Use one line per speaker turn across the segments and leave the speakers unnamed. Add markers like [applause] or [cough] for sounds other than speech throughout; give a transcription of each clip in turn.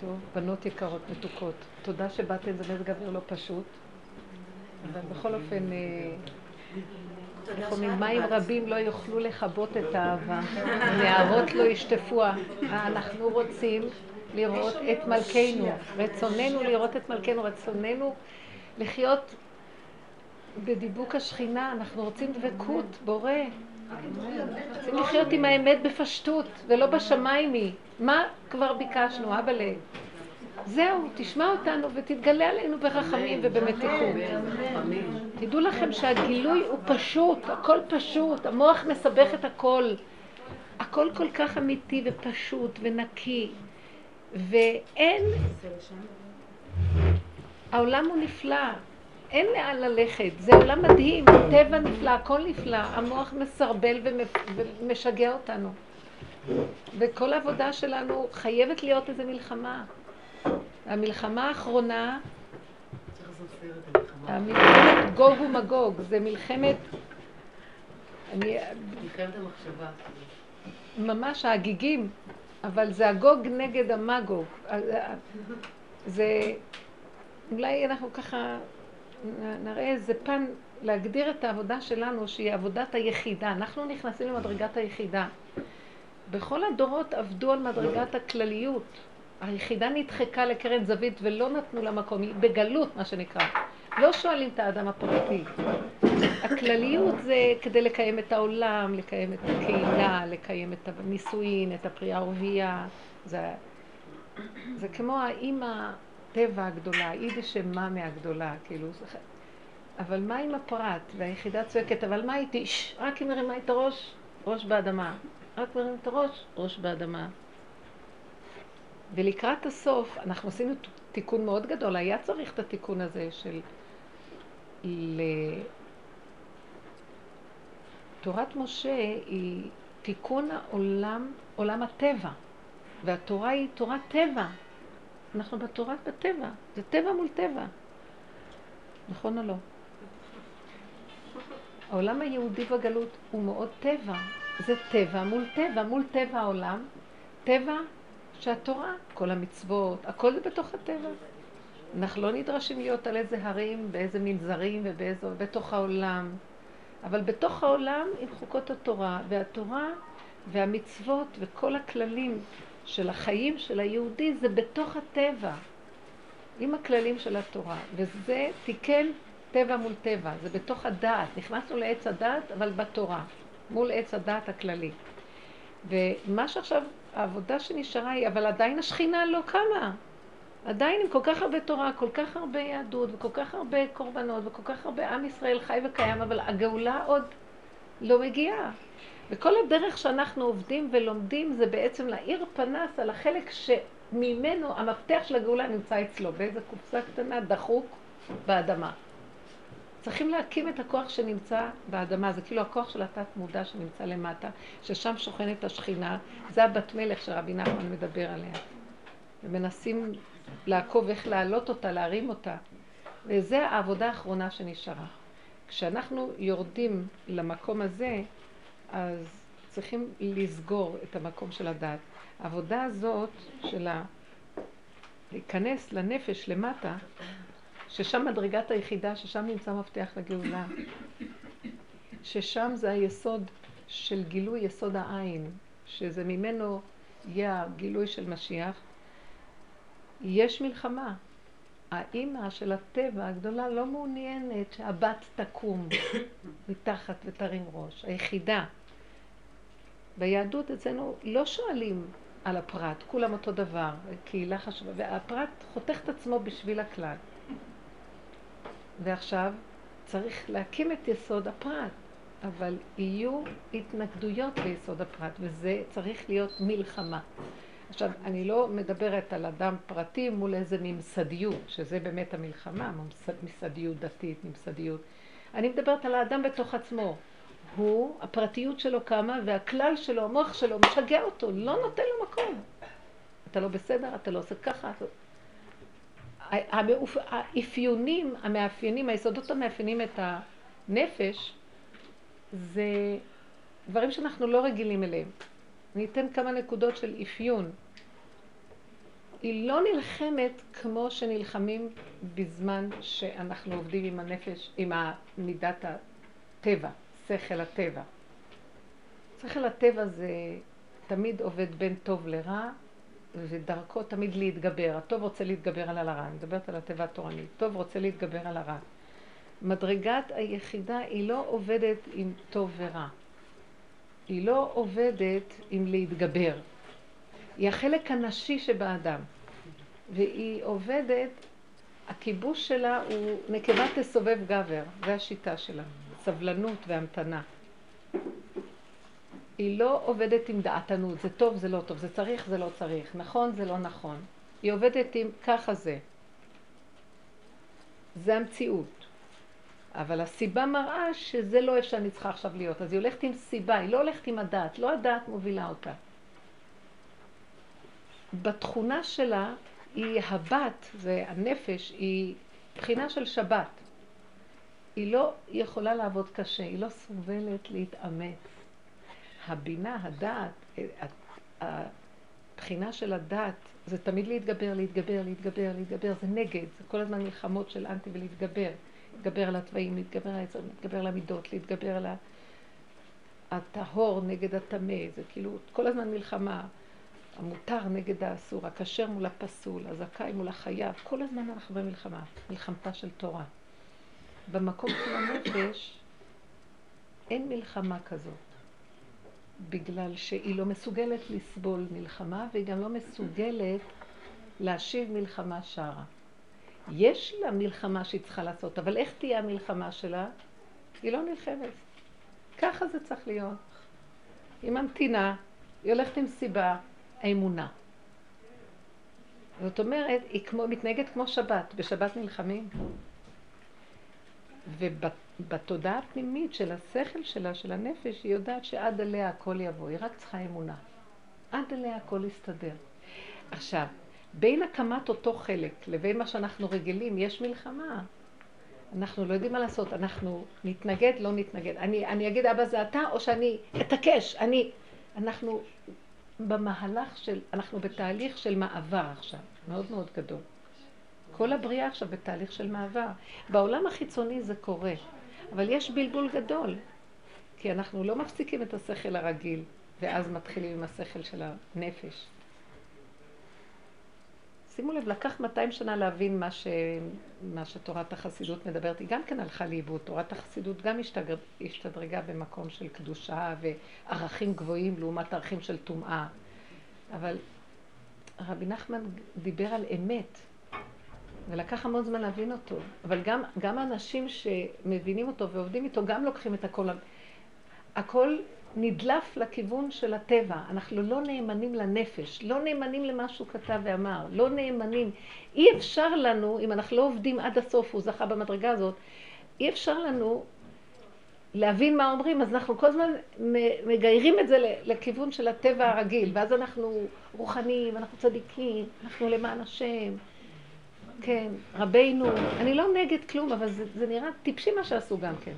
טוב, בנות יקרות, מתוקות. תודה שבאתן, זה מזג אוויר לא פשוט. אבל בכל אופן, אה, לפעמים מים רבים לא יוכלו לכבות את האהבה, נערות לא ישטפוה. אנחנו רוצים לראות את מלכנו, רצוננו לראות את מלכנו, רצוננו לחיות בדיבוק השכינה, אנחנו רוצים דבקות, בורא. רוצים לחיות עם האמת בפשטות, ולא בשמיים היא. מה כבר ביקשנו, אבא לב? זהו, תשמע אותנו ותתגלה עלינו ברחמים ובמתיחות. תדעו לכם שהגילוי הוא פשוט, הכל פשוט, המוח מסבך את הכל. הכל כל כך אמיתי ופשוט ונקי, ואין... העולם הוא נפלא, אין לאן ללכת, זה עולם מדהים, טבע נפלא, הכל נפלא, המוח מסרבל ומשגע אותנו. וכל העבודה שלנו חייבת להיות איזו מלחמה. המלחמה האחרונה, המלחמת גוג ומגוג, זה מלחמת...
מלחמת המחשבה.
ממש ההגיגים, אבל זה הגוג נגד המגוג. זה... אולי אנחנו ככה נראה איזה פן להגדיר את העבודה שלנו שהיא עבודת היחידה. אנחנו נכנסים למדרגת היחידה. בכל הדורות עבדו על מדרגת הכלליות. היחידה נדחקה לקרן זווית ולא נתנו לה מקום, היא בגלות מה שנקרא. לא שואלים את האדם הפרטי. הכלליות זה כדי לקיים את העולם, לקיים את הקהילה, לקיים את הנישואין, את הפרייה הרבייה. זה, זה כמו האימא טבע הגדולה, יידיש מאמה הגדולה, כאילו. אבל מה עם הפרט? והיחידה צועקת, אבל מה איתי? רק אם מרימה את הראש, ראש באדמה. רק מרים את הראש, ראש באדמה. ולקראת הסוף, אנחנו עשינו תיקון מאוד גדול, היה צריך את התיקון הזה של... ל... תורת משה היא תיקון העולם, עולם הטבע, והתורה היא תורת טבע. אנחנו בתורת בטבע, זה טבע מול טבע. נכון או לא? העולם היהודי בגלות הוא מאוד טבע, זה טבע מול טבע, מול טבע העולם. טבע שהתורה, כל המצוות, הכל זה בתוך הטבע. אנחנו לא נדרשים להיות על איזה הרים, באיזה מנזרים ובאיזה, בתוך העולם. אבל בתוך העולם עם חוקות התורה, והתורה והמצוות וכל הכללים של החיים של היהודי זה בתוך הטבע, עם הכללים של התורה. וזה תיקן טבע מול טבע, זה בתוך הדעת. נכנסנו לעץ הדעת, אבל בתורה. מול עץ הדעת הכללי. ומה שעכשיו, העבודה שנשארה היא, אבל עדיין השכינה לא קמה. עדיין עם כל כך הרבה תורה, כל כך הרבה יהדות, וכל כך הרבה קורבנות, וכל כך הרבה עם ישראל חי וקיים, אבל הגאולה עוד לא מגיעה. וכל הדרך שאנחנו עובדים ולומדים זה בעצם להאיר פנס על החלק שממנו המפתח של הגאולה נמצא אצלו, באיזה קופסה קטנה דחוק באדמה. צריכים להקים את הכוח שנמצא באדמה, זה כאילו הכוח של התת מודע שנמצא למטה, ששם שוכנת השכינה, זה הבת מלך שרבי נחמן מדבר עליה. ומנסים לעקוב איך להעלות אותה, להרים אותה. וזה העבודה האחרונה שנשארה. כשאנחנו יורדים למקום הזה, אז צריכים לסגור את המקום של הדת. העבודה הזאת של ה... להיכנס לנפש למטה, ששם מדרגת היחידה, ששם נמצא מפתח לגאולה. ששם זה היסוד של גילוי יסוד העין, שזה ממנו יהיה הגילוי של משיח. יש מלחמה. האימא של הטבע הגדולה לא מעוניינת שהבת תקום מתחת ותרים ראש, היחידה. ביהדות אצלנו לא שואלים על הפרט, כולם אותו דבר, קהילה חשובה, והפרט חותך את עצמו בשביל הכלל. ועכשיו צריך להקים את יסוד הפרט, אבל יהיו התנגדויות ליסוד הפרט, וזה צריך להיות מלחמה. עכשיו, אני לא מדברת על אדם פרטי מול איזה ממסדיות, שזה באמת המלחמה, ממסדיות דתית, ממסדיות. אני מדברת על האדם בתוך עצמו. הוא, הפרטיות שלו קמה, והכלל שלו, המוח שלו, משגע אותו, לא נותן לו מקום. אתה לא בסדר, אתה לא עושה ככה. אתה... האפיונים, המאפיינים, היסודות המאפיינים את הנפש, זה דברים שאנחנו לא רגילים אליהם. אני אתן כמה נקודות של אפיון. היא לא נלחמת כמו שנלחמים בזמן שאנחנו עובדים עם הנפש, עם מידת הטבע, שכל הטבע. שכל הטבע זה תמיד עובד בין טוב לרע, ודרכו תמיד להתגבר. הטוב רוצה להתגבר על הרע, אני מדברת על הטבע התורני. טוב רוצה להתגבר על הרע. מדרגת היחידה היא לא עובדת עם טוב ורע. היא לא עובדת עם להתגבר. היא החלק הנשי שבאדם. והיא עובדת, הכיבוש שלה הוא נקבה תסובב גבר, זה השיטה שלה. סבלנות והמתנה. היא לא עובדת עם דעתנות, זה טוב, זה לא טוב, זה צריך, זה לא צריך, נכון, זה לא נכון. היא עובדת עם ככה זה. זה המציאות. אבל הסיבה מראה שזה לא איפה שאני צריכה עכשיו להיות. אז היא הולכת עם סיבה, היא לא הולכת עם הדעת, לא הדעת מובילה אותה. בתכונה שלה היא הבת, זה הנפש, היא בחינה של שבת. היא לא יכולה לעבוד קשה, היא לא סובלת להתאמץ. הבינה, הדעת, הבחינה של הדעת, זה תמיד להתגבר, להתגבר, להתגבר, להתגבר, זה נגד, זה כל הזמן מלחמות של אנטי ולהתגבר. להתגבר על התוואים, להתגבר על היצר, להתגבר על המידות, להתגבר על הטהור נגד הטמא, זה כאילו כל הזמן מלחמה. המותר נגד האסור, הכשר מול הפסול, הזכאי מול החייב, כל הזמן אנחנו במלחמה, מלחמתה של תורה. במקום של הנפש אין מלחמה כזאת, בגלל שהיא לא מסוגלת לסבול מלחמה והיא גם לא מסוגלת להשיב מלחמה שרה. יש לה מלחמה שהיא צריכה לעשות, אבל איך תהיה המלחמה שלה? היא לא נלחמת. ככה זה צריך להיות. היא ממתינה, היא הולכת עם סיבה, האמונה. זאת אומרת, היא כמו, מתנהגת כמו שבת, בשבת נלחמים. ובתודעה הפנימית של השכל שלה, של הנפש, היא יודעת שעד עליה הכל יבוא, היא רק צריכה אמונה. עד עליה הכל יסתדר. עכשיו, בין הקמת אותו חלק לבין מה שאנחנו רגילים, יש מלחמה. אנחנו לא יודעים מה לעשות, אנחנו נתנגד, לא נתנגד. אני, אני אגיד, אבא זה אתה, או שאני אתעקש, אני... אנחנו במהלך של, אנחנו בתהליך של מעבר עכשיו, מאוד מאוד גדול. כל הבריאה עכשיו בתהליך של מעבר. בעולם החיצוני זה קורה, אבל יש בלבול גדול, כי אנחנו לא מפסיקים את השכל הרגיל, ואז מתחילים עם השכל של הנפש. שימו לב, לקח 200 שנה להבין מה, ש... מה שתורת החסידות מדברת. היא גם כן הלכה לאיבוד. תורת החסידות גם השתגר... השתדרגה במקום של קדושה וערכים גבוהים לעומת ערכים של טומאה. אבל רבי נחמן דיבר על אמת, ולקח המון זמן להבין אותו. אבל גם, גם האנשים שמבינים אותו ועובדים איתו גם לוקחים את הכל. הכל נדלף לכיוון של הטבע. אנחנו לא נאמנים לנפש, לא נאמנים למה שהוא כתב ואמר, לא נאמנים. אי אפשר לנו, אם אנחנו לא עובדים עד הסוף, הוא זכה במדרגה הזאת, אי אפשר לנו להבין מה אומרים, אז אנחנו כל הזמן מגיירים את זה לכיוון של הטבע הרגיל, ואז אנחנו רוחניים, אנחנו צדיקים, אנחנו למען השם. כן, רבינו, אני לא נגד כלום, אבל זה, זה נראה טיפשי מה שעשו גם כן.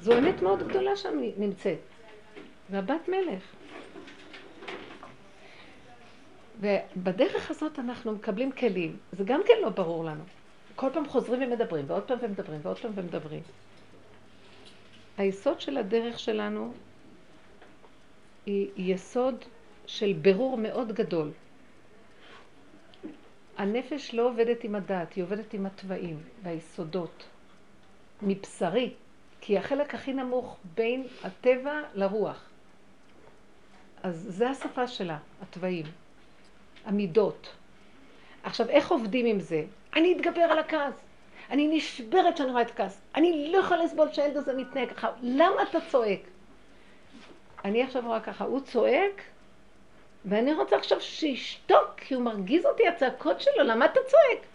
זו אמת מאוד גדולה שם נמצאת. והבת מלך. ובדרך הזאת אנחנו מקבלים כלים. זה גם כן לא ברור לנו. כל פעם חוזרים ומדברים, ועוד פעם ומדברים, ועוד פעם ומדברים. היסוד של הדרך שלנו היא יסוד של ברור מאוד גדול. הנפש לא עובדת עם הדעת, היא עובדת עם התוואים והיסודות. מבשרי, כי החלק הכי נמוך בין הטבע לרוח. אז זה השפה שלה, התוואים, המידות. עכשיו, איך עובדים עם זה? אני אתגבר על הכעס. אני נשברת שאני רואה את הכעס. אני לא יכולה לסבול שהילד הזה מתנהג ככה. למה אתה צועק? אני עכשיו רואה ככה, הוא צועק, ואני רוצה עכשיו שישתוק, כי הוא מרגיז אותי, הצעקות שלו, למה אתה צועק?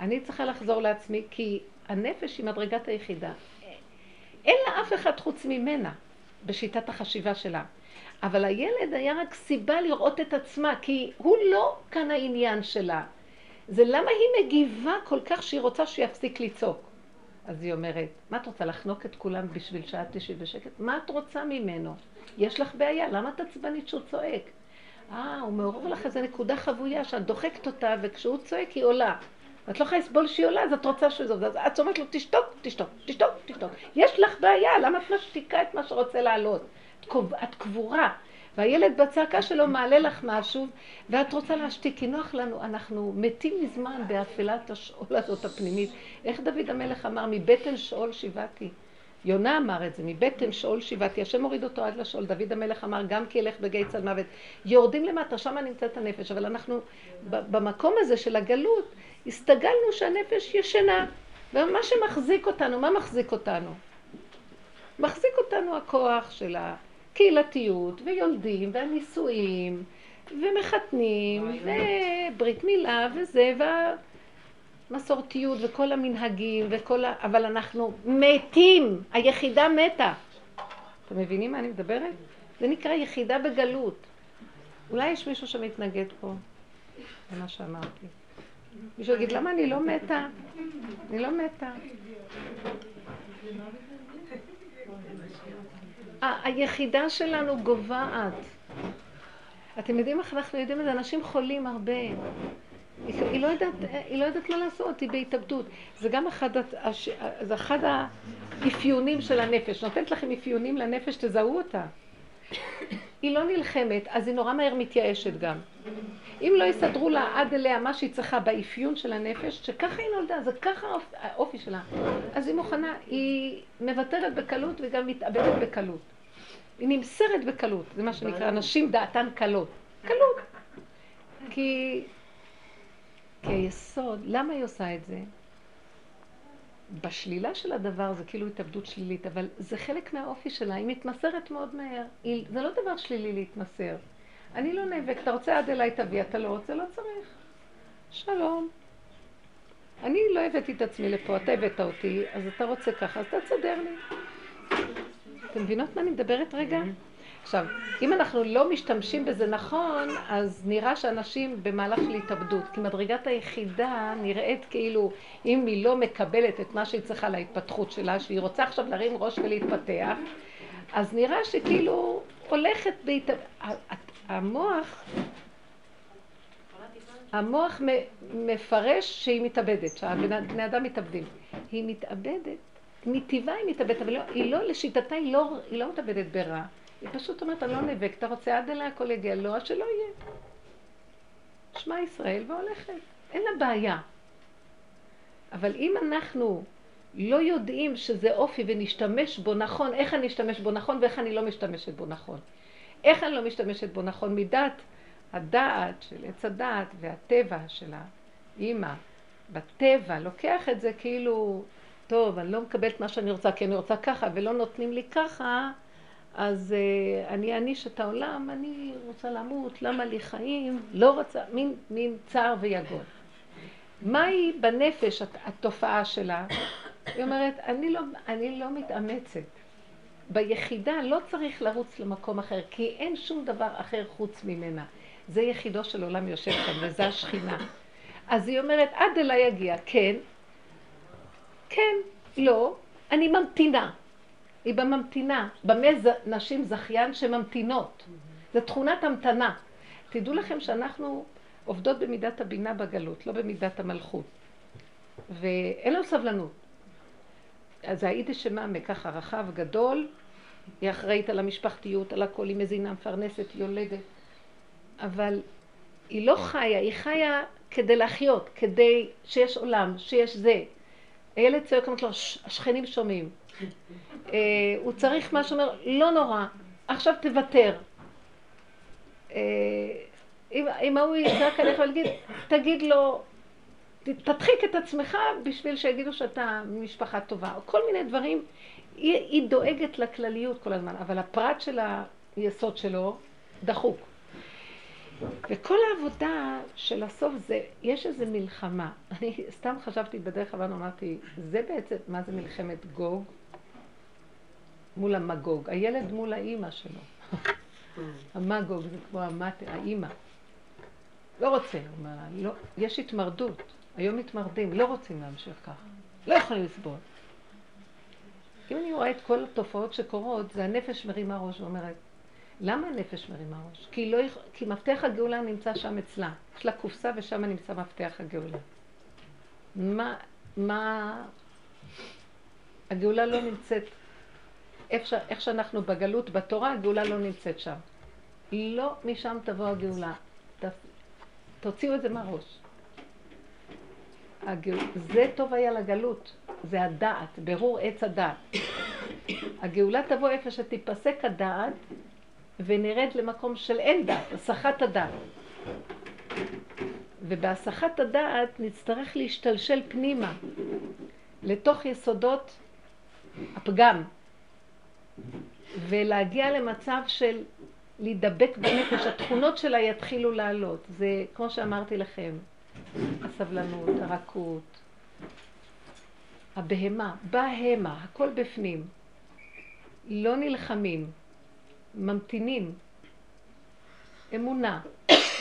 אני צריכה לחזור לעצמי, כי הנפש היא מדרגת היחידה. אין לה אף אחד חוץ ממנה, בשיטת החשיבה שלה. אבל הילד היה רק סיבה לראות את עצמה, כי הוא לא כאן העניין שלה. זה למה היא מגיבה כל כך שהיא רוצה שיפסיק לצעוק. אז היא אומרת, מה את רוצה, לחנוק את כולם בשביל שאת תשבי בשקט? מה את רוצה ממנו? יש לך בעיה, למה את עצבנית שהוא צועק? אה, הוא מעורר לך איזה נקודה חבויה שאת דוחקת אותה, וכשהוא צועק היא עולה. את לא יכולה לסבול שהיא עולה, אז את רוצה שזה עובד. אז את אומרת לו, תשתוק, תשתוק, תשתוק, תשתוק. יש לך בעיה, למה את משתיקה את מה שרוצה לעלות? את קבורה. והילד בצעקה שלו מעלה לך משהו, ואת רוצה להשתיק, כי נוח לנו, אנחנו מתים מזמן באפלת השאול הזאת הפנימית. איך דוד המלך אמר, מבטן שאול שיבעתי. יונה אמר את זה, מבטן שאול שיבעתי, השם הוריד אותו עד לשאול, דוד המלך אמר, גם כי ילך בגיא צד מוות. יורדים למטה, שם נמצאת הנפש, אבל אנחנו במקום הזה של הגלות, הסתגלנו שהנפש ישנה, ומה שמחזיק אותנו, מה מחזיק אותנו? מחזיק אותנו הכוח של הקהילתיות, ויולדים, והנישואים, ומחתנים, וברית מילה, וזה, והמסורתיות, וכל המנהגים, וכל ה... אבל אנחנו מתים, היחידה מתה. אתם מבינים מה אני מדברת? זה נקרא יחידה בגלות. אולי יש מישהו שמתנגד פה למה שאמרתי. מישהו יגיד, למה אני לא מתה? אני לא מתה. היחידה שלנו גוועת. אתם יודעים איך אנחנו יודעים את זה? אנשים חולים הרבה. היא לא יודעת, היא לא יודעת מה לעשות, היא בהתאבדות. זה גם אחד, זה אחד האפיונים של הנפש. נותנת לכם אפיונים לנפש, תזהו אותה. היא לא נלחמת, אז היא נורא מהר מתייאשת גם. אם לא יסדרו לה עד אליה מה שהיא צריכה באפיון של הנפש, שככה היא נולדה, זה ככה האופי שלה, אז היא מוכנה, היא מוותרת בקלות וגם מתאבדת בקלות. היא נמסרת בקלות, זה מה שנקרא, נשים דעתן קלות. קלות. כי, כי היסוד, למה היא עושה את זה? בשלילה של הדבר זה כאילו התאבדות שלילית, אבל זה חלק מהאופי שלה, היא מתמסרת מאוד מהר. היא, זה לא דבר שלילי להתמסר. אני לא נאבק, אתה רוצה עד אליי תביא, אתה לא רוצה, לא צריך. שלום. אני לא הבאתי את עצמי לפה, אתה הבאת אותי, אז אתה רוצה ככה, אז תסדר לי. אתם מבינות מה אני מדברת רגע? עכשיו, אם אנחנו לא משתמשים בזה נכון, אז נראה שאנשים במהלך של התאבדות, כי מדרגת היחידה נראית כאילו אם היא לא מקבלת את מה שהיא צריכה להתפתחות שלה, שהיא רוצה עכשיו להרים ראש ולהתפתח, אז נראה שכאילו הולכת בהתאבדות. המוח, המוח מפרש שהיא מתאבדת, שהבני אדם מתאבדים. היא מתאבדת, מטבעה היא מתאבדת, אבל לא, היא לא, לשיטתה היא לא, היא לא מתאבדת ברע. היא פשוט אומרת, אני לא נאבק, אתה רוצה עד אליה הכל יגיע, לא, אז שלא יהיה. שמע ישראל והולכת, אין לה בעיה. אבל אם אנחנו לא יודעים שזה אופי ונשתמש בו נכון, איך אני אשתמש בו נכון ואיך אני לא משתמשת בו נכון. איך אני לא משתמשת בו נכון? מידת הדעת של עץ הדעת והטבע של האימא בטבע, לוקח את זה כאילו, טוב, אני לא מקבלת מה שאני רוצה כי אני רוצה ככה ולא נותנים לי ככה, אז uh, אני אעניש את העולם, אני רוצה למות, למה לי חיים? לא רוצה, מין, מין צער ויגון. מהי בנפש התופעה שלה? היא אומרת, אני לא, אני לא מתאמצת. ביחידה לא צריך לרוץ למקום אחר, כי אין שום דבר אחר חוץ ממנה. זה יחידו של עולם יושב כאן, וזה השכינה. אז היא אומרת, עד אליי יגיע, כן, כן, לא, אני ממתינה. היא בממתינה. במה ז... נשים זכיין שממתינות. זו תכונת המתנה. תדעו לכם שאנחנו עובדות במידת הבינה בגלות, לא במידת המלכות. ואין לנו סבלנות. אז היידיש שמאמה ככה רחב, גדול, היא אחראית על המשפחתיות, על הכל, היא מזינה, מפרנסת, יולדת. אבל היא לא חיה, היא חיה כדי לחיות, כדי שיש עולם, שיש זה. הילד צועק, אומרת לו, השכנים שומעים. אה, הוא צריך משהו, אומר, לא נורא, עכשיו תוותר. אה, אם ההוא יצעק עליך ולהגיד, תגיד לו, תדחיק את עצמך בשביל שיגידו שאתה משפחה טובה, או כל מיני דברים. היא, היא דואגת לכלליות כל הזמן, אבל הפרט של היסוד שלו דחוק. וכל העבודה של הסוף זה, יש איזו מלחמה. אני סתם חשבתי בדרך כלל אמרתי, זה בעצם, מה זה מלחמת גוג? מול המגוג. הילד מול האימא שלו. המגוג זה כמו המת, האימא. לא רוצה, לא, יש התמרדות. היום מתמרדים, לא רוצים להמשיך ככה. לא יכולים לסבול. אם אני רואה את כל התופעות שקורות, זה הנפש מרימה ראש ואומרת, למה הנפש מרימה ראש? כי, לא, כי מפתח הגאולה נמצא שם אצלה. יש לה קופסה ושם נמצא מפתח הגאולה. מה, מה... הגאולה לא נמצאת, איך, ש... איך שאנחנו בגלות, בתורה, הגאולה לא נמצאת שם. לא משם תבוא הגאולה. ת... תוציאו את זה מהראש. הגא... זה טוב היה לגלות, זה הדעת, ברור עץ הדעת. הגאולה תבוא איפה שתיפסק הדעת ונרד למקום של אין דעת, הסחת הדעת. ובהסחת הדעת נצטרך להשתלשל פנימה, לתוך יסודות הפגם, ולהגיע למצב של להידבק בנפש, התכונות שלה יתחילו לעלות. זה כמו שאמרתי לכם, הסבלנות, הרכות, הבהמה, בהמה, הכל בפנים. לא נלחמים, ממתינים. אמונה.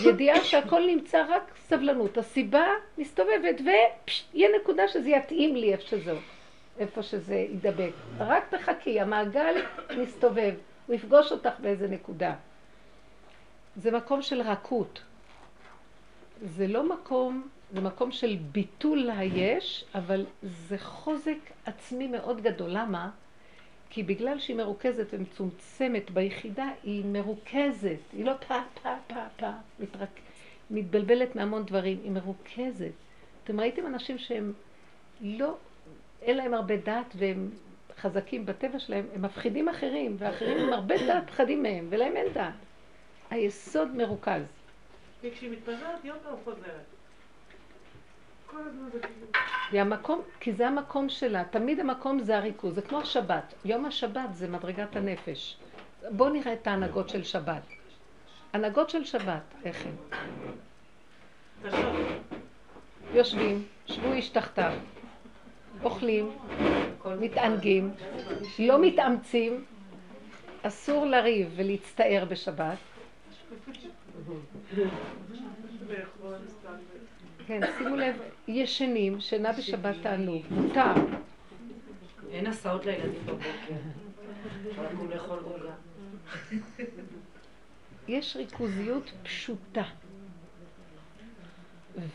ידיעה שהכל נמצא רק סבלנות. הסיבה מסתובבת ויהיה נקודה שזה יתאים לי איפה שזה, איפה שזה ידבק. רק תחכי, המעגל מסתובב. הוא יפגוש אותך באיזה נקודה. זה מקום של רכות. זה לא מקום, זה מקום של ביטול היש, אבל זה חוזק עצמי מאוד גדול. למה? כי בגלל שהיא מרוכזת ומצומצמת ביחידה, היא מרוכזת, היא לא פה, פה, פה, פה, מתרק... מתבלבלת מהמון דברים, היא מרוכזת. אתם ראיתם אנשים שהם לא, אין להם הרבה דעת והם חזקים בטבע שלהם, הם מפחידים אחרים, ואחרים עם הרבה דעת פחדים מהם, ולהם אין דעת. היסוד מרוכז.
וכשהיא מתפזרת, יום פעם חוזרת.
והמקום, כי זה המקום שלה, תמיד המקום זה הריכוז, זה כמו השבת. יום השבת זה מדרגת הנפש. בואו נראה את ההנהגות של שבת. הנהגות של שבת, איך הן? יושבים, שבו איש תחתיו, אוכלים, מתענגים, לא מתאמצים, אסור לריב ולהצטער בשבת. כן, שימו לב, ישנים, שינה בשבת תענוג, מותר.
אין הסעות לילדים בבוקר. רק לאכול עוגה.
יש ריכוזיות פשוטה.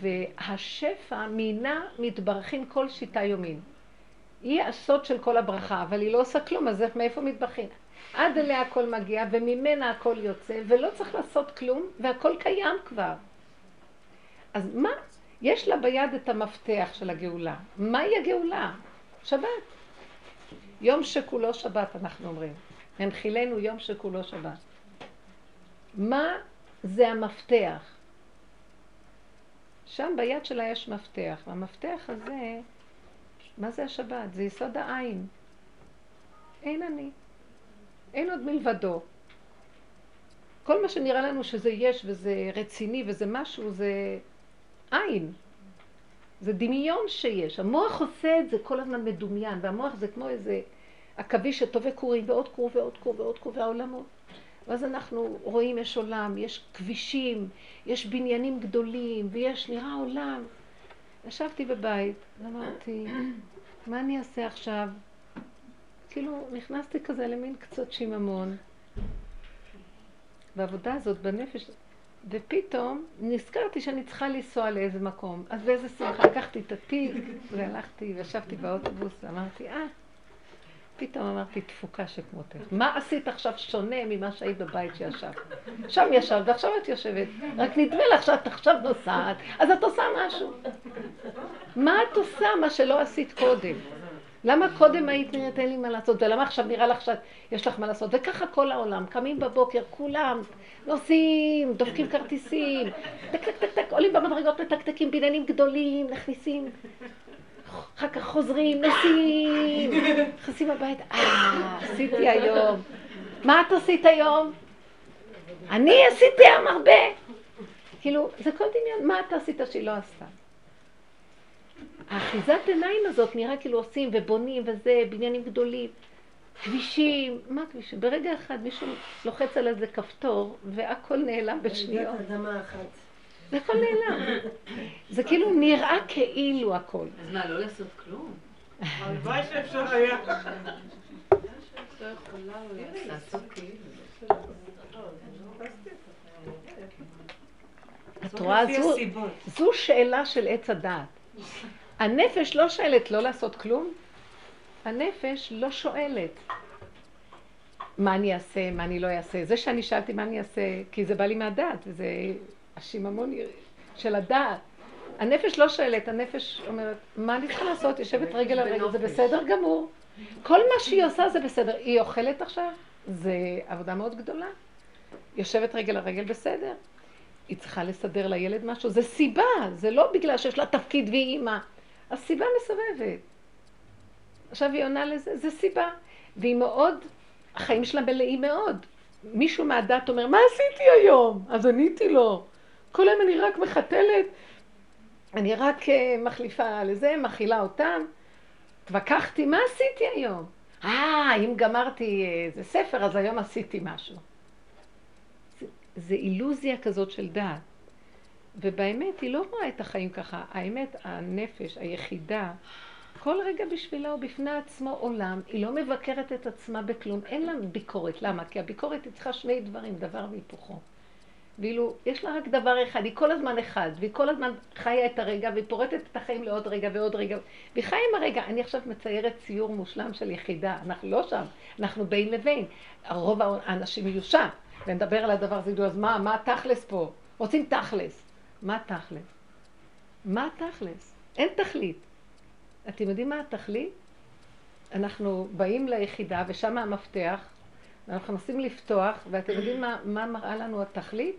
והשפע מינה מתברכים כל שיטה יומין. היא הסוד של כל הברכה, אבל היא לא עושה כלום, אז מאיפה מתברכים? עד אליה הכל מגיע, וממנה הכל יוצא, ולא צריך לעשות כלום, והכל קיים כבר. אז מה יש לה ביד את המפתח של הגאולה. מהי הגאולה? שבת. יום שכולו שבת, אנחנו אומרים. הנחילנו יום שכולו שבת. מה זה המפתח? שם ביד שלה יש מפתח, והמפתח הזה, מה זה השבת? זה יסוד העין. אין אני. אין עוד מלבדו. כל מה שנראה לנו שזה יש וזה רציני וזה משהו, זה עין. זה דמיון שיש. המוח עושה את זה כל הזמן מדומיין, והמוח זה כמו איזה עכביש שטווה כורים ועוד כור ועוד כור ועוד כור והעולמות. ואז אנחנו רואים, יש עולם, יש כבישים, יש בניינים גדולים, ויש, נראה עולם. ישבתי בבית, ואמרתי, מה אני אעשה עכשיו? כאילו, נכנסתי כזה למין קצות שיממון. והעבודה הזאת בנפש, ופתאום נזכרתי שאני צריכה לנסוע לאיזה מקום. אז באיזה שמחה לקחתי את התיק והלכתי וישבתי באוטובוס ואמרתי, אה, פתאום אמרתי, תפוקה שכמותך. מה עשית עכשיו שונה ממה שהיית בבית שישבת? שם ישבת ועכשיו את יושבת. רק נדמה לך שאת עכשיו נוסעת, אז את עושה משהו. מה את עושה מה שלא עשית קודם? למה קודם היית נראית אין לי מה לעשות, ולמה עכשיו נראה לך שיש לך מה לעשות? וככה כל העולם, קמים בבוקר, כולם נוסעים, דופקים כרטיסים, טק טק טק טק, עולים במדרגות, מתקתקים בניינים גדולים, נכניסים, אחר כך חוזרים, נוסעים, נכנסים הביתה, אה, עשיתי היום. מה את עשית היום? אני עשיתי היום הרבה. כאילו, זה כל דמיון, מה אתה עשית שהיא לא עשתה? האחיזת עיניים הזאת נראה כאילו עושים ובונים וזה, בניינים גדולים, כבישים, מה כבישים? ברגע אחד מישהו לוחץ על איזה כפתור והכל נעלם בשניות. רגעת אדמה אחת. זה הכל נעלם. זה כאילו נראה כאילו הכל.
אז מה, לא לעשות כלום?
הלוואי שאפשר היה.
את רואה, זו שאלה של עץ הדעת. הנפש לא שואלת לא לעשות כלום, הנפש לא שואלת מה אני אעשה, מה אני לא אעשה. זה שאני שאלתי מה אני אעשה, כי זה בא לי מהדעת, וזה השיממון של הדעת. הנפש לא שואלת, הנפש אומרת, מה אני צריכה לעשות? יושבת רגל על רגל, זה בסדר גמור. כל מה שהיא עושה זה בסדר. היא אוכלת עכשיו, זה עבודה מאוד גדולה. יושבת רגל על רגל בסדר. היא צריכה לסדר לילד משהו, זה סיבה, זה לא בגלל שיש לה תפקיד והיא אימא. הסיבה מסובבת. עכשיו היא עונה לזה, זה סיבה. והיא מאוד, החיים שלה מלאים מאוד. מישהו מהדת אומר, מה עשיתי היום? אז עניתי לו. כל היום אני רק מחתלת, אני רק אה, מחליפה לזה, מכילה אותם. התווכחתי, מה עשיתי היום? אה, אם גמרתי איזה ספר, אז היום עשיתי משהו. זה, זה אילוזיה כזאת של דעת. ובאמת היא לא רואה את החיים ככה. האמת, הנפש, היחידה, כל רגע בשבילה הוא בפני עצמו עולם, היא לא מבקרת את עצמה בכלום, אין לה ביקורת. למה? כי הביקורת היא צריכה שני דברים, דבר והיפוכו. ואילו יש לה רק דבר אחד, היא כל הזמן אחד, והיא כל הזמן חיה את הרגע, והיא פורטת את החיים לעוד רגע ועוד רגע, והיא חיה עם הרגע. אני עכשיו מציירת ציור מושלם של יחידה, אנחנו לא שם, אנחנו בין לבין. רוב האנשים יהיו שם, ונדבר על הדבר הזה, אז מה, מה תכלס פה? רוצים תכלס. מה תכלס? מה תכלס? אין תכלית. אתם יודעים מה התכלית? אנחנו באים ליחידה ושם המפתח, ואנחנו מנסים לפתוח, ואתם יודעים מה, מה מראה לנו התכלית?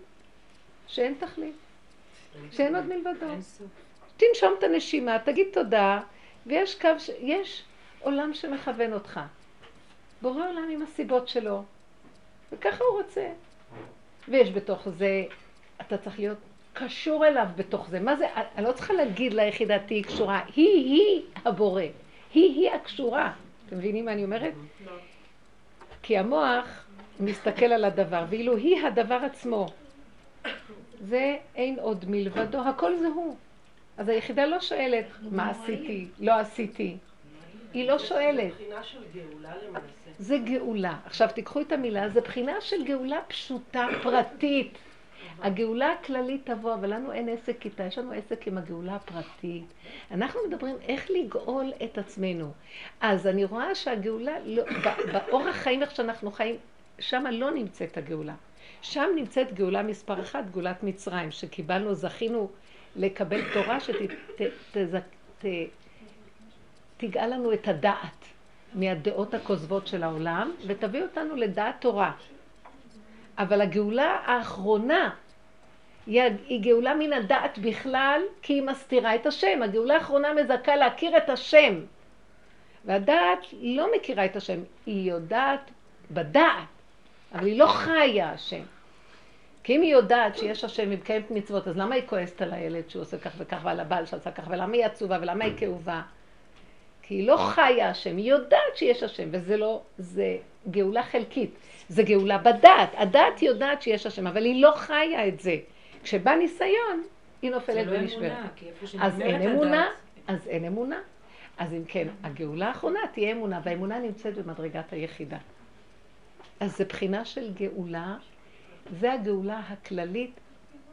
שאין תכלית, שאין עוד מלבדו. תנשום את הנשימה, תגיד תודה, ויש קו, ש... יש עולם שמכוון אותך. בורא עולם עם הסיבות שלו, וככה הוא רוצה. ויש בתוך זה, אתה צריך להיות קשור אליו בתוך זה. מה זה, אני לא צריכה להגיד ליחידה תהיי קשורה, היא-היא הבורא, היא-היא הקשורה. אתם מבינים מה אני אומרת? כי המוח מסתכל על הדבר, ואילו היא הדבר עצמו. זה אין עוד מלבדו, הכל זה הוא. אז היחידה לא שואלת מה עשיתי, לא עשיתי. היא לא שואלת. זה גאולה. עכשיו תיקחו את המילה, זה בחינה של גאולה פשוטה, פרטית. הגאולה הכללית תבוא, אבל לנו אין עסק איתה, יש לנו עסק עם הגאולה הפרטית. אנחנו מדברים איך לגאול את עצמנו. אז אני רואה שהגאולה, לא, [coughs] באורח חיים איך שאנחנו חיים, שם לא נמצאת הגאולה. שם נמצאת גאולה מספר אחת, גאולת מצרים, שקיבלנו, זכינו לקבל תורה שתגאל לנו את הדעת מהדעות הכוזבות של העולם, ותביא אותנו לדעת תורה. אבל הגאולה האחרונה היא גאולה מן הדעת בכלל, כי היא מסתירה את השם. הגאולה האחרונה מזכה להכיר את השם. והדעת לא מכירה את השם, היא יודעת בדעת, אבל היא לא חיה השם. כי אם היא יודעת שיש השם היא מקיימת מצוות, אז למה היא כועסת על הילד שהוא עושה כך וכך, ועל הבעל שעשה כך, ולמה היא עצובה, ולמה היא כאובה? כי היא לא חיה השם, היא יודעת שיש השם, וזה לא, זה גאולה חלקית, זה גאולה בדעת. הדעת יודעת שיש השם, אבל היא לא חיה את זה. כשבא ניסיון, היא נופלת ונשברת. אז אין אמונה, אז אין אמונה. אז אם כן, הגאולה האחרונה תהיה אמונה, והאמונה נמצאת במדרגת היחידה. אז זה בחינה של גאולה, זה הגאולה הכללית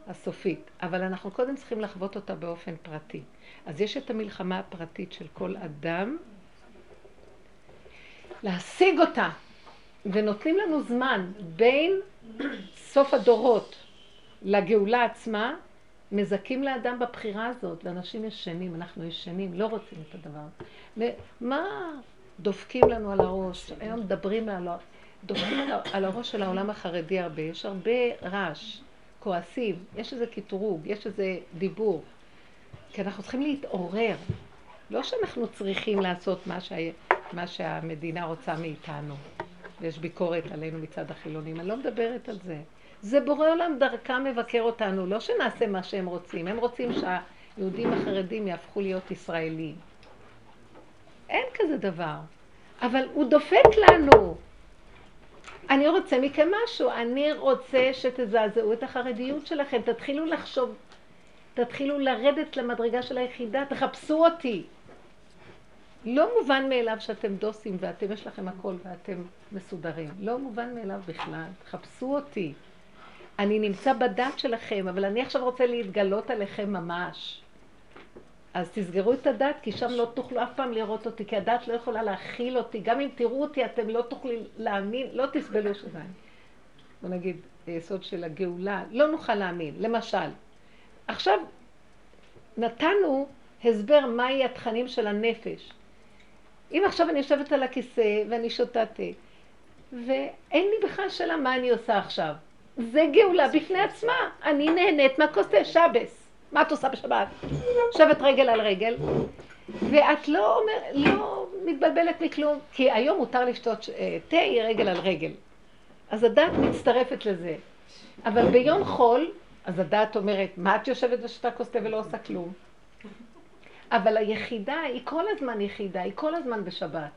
הסופית, אבל אנחנו קודם צריכים לחוות אותה באופן פרטי. אז יש את המלחמה הפרטית של כל אדם, להשיג אותה, ונותנים לנו זמן בין סוף הדורות לגאולה עצמה, מזכים לאדם בבחירה הזאת, ואנשים ישנים, אנחנו ישנים, לא רוצים את הדבר. מה דופקים לנו על הראש? היום מדברים על, דופקים על הראש של העולם החרדי הרבה, יש הרבה רעש, כועסים, יש איזה קטרוג, יש איזה דיבור. כי אנחנו צריכים להתעורר. לא שאנחנו צריכים לעשות מה, שה... מה שהמדינה רוצה מאיתנו, ויש ביקורת עלינו מצד החילונים, אני לא מדברת על זה. זה בורא עולם דרכם מבקר אותנו, לא שנעשה מה שהם רוצים, הם רוצים שהיהודים החרדים יהפכו להיות ישראלים. אין כזה דבר. אבל הוא דופק לנו. אני רוצה מכם משהו, אני רוצה שתזעזעו את החרדיות שלכם, תתחילו לחשוב, תתחילו לרדת למדרגה של היחידה, תחפשו אותי. לא מובן מאליו שאתם דוסים ואתם יש לכם הכל ואתם מסודרים. לא מובן מאליו בכלל, תחפשו אותי. אני נמצא בדת שלכם, אבל אני עכשיו רוצה להתגלות עליכם ממש. אז תסגרו את הדת, כי שם לא תוכלו אף פעם לראות אותי, כי הדת לא יכולה להכיל אותי. גם אם תראו אותי, אתם לא תוכלו להאמין, לא תסבלו שזה. בוא נגיד, היסוד של הגאולה, לא נוכל להאמין. למשל, עכשיו נתנו הסבר מהי התכנים של הנפש. אם עכשיו אני יושבת על הכיסא ואני שותה תה, ואין לי בכלל שאלה מה אני עושה עכשיו. זה גאולה בפני עצמה. אני נהנית מהכוס תה, שבס. מה את עושה בשבת? יושבת רגל על רגל, ואת לא, אומר, לא מתבלבלת מכלום, כי היום מותר לשתות אה, תה רגל על רגל. אז הדת מצטרפת לזה. אבל ביום חול, אז הדת אומרת, מה את יושבת ושותה כוס תה ולא עושה כלום? אבל היחידה היא כל הזמן יחידה, היא כל הזמן בשבת.